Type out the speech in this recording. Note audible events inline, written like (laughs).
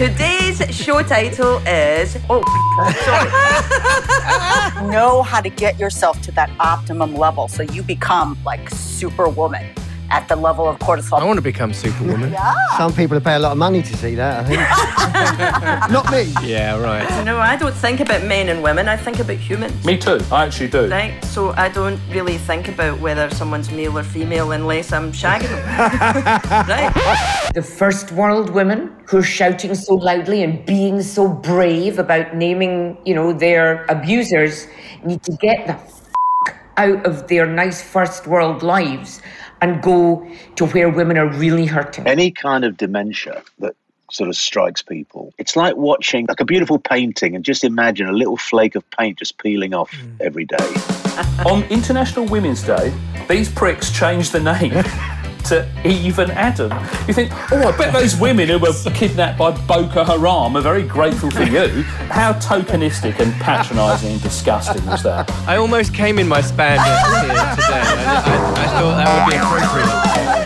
Today's show title is. Oh, sorry. (laughs) know how to get yourself to that optimum level so you become like superwoman at the level of cortisol. I want to become Superwoman. (laughs) yeah. Some people pay a lot of money to see that, I think. (laughs) Not me. Yeah, right. No, I don't think about men and women. I think about humans. Me too. I actually do. Right, so I don't really think about whether someone's male or female unless I'm shagging them. (laughs) right. the first world women who are shouting so loudly and being so brave about naming, you know, their abusers need to get the f- out of their nice first world lives and go to where women are really hurting. any kind of dementia that sort of strikes people it's like watching like a beautiful painting and just imagine a little flake of paint just peeling off mm. every day. (laughs) On International Women's Day, these pricks changed the name (laughs) to Eve and Adam. You think, oh, I bet those women who were kidnapped by Boko Haram are very grateful for you. How tokenistic and patronising and disgusting was that? I almost came in my spandex here today. I, I, I thought that would be appropriate.